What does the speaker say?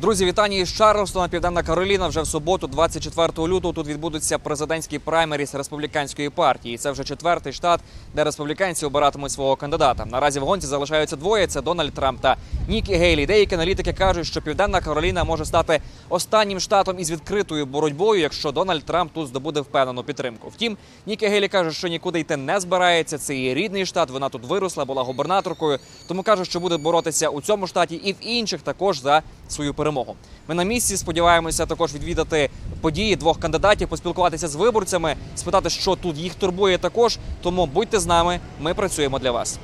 Друзі, вітання із Чарльстона, Південна Кароліна. Вже в суботу, 24 лютого, тут відбудуться президентські праймеріс республіканської партії. Це вже четвертий штат, де республіканці обиратимуть свого кандидата. Наразі в гонці залишаються двоє: це Дональд Трамп та Нікі Гейлі. Деякі аналітики кажуть, що Південна Кароліна може стати останнім штатом із відкритою боротьбою, якщо Дональд Трамп тут здобуде впевнену підтримку. Втім, Нікі Гейлі каже, що нікуди йти не збирається. Це її рідний штат. Вона тут виросла, була губернаторкою. Тому каже, що буде боротися у цьому штаті і в інших також за свою перемогу. Ми на місці сподіваємося також відвідати події двох кандидатів, поспілкуватися з виборцями, спитати, що тут їх турбує також. Тому будьте з нами. Ми працюємо для вас.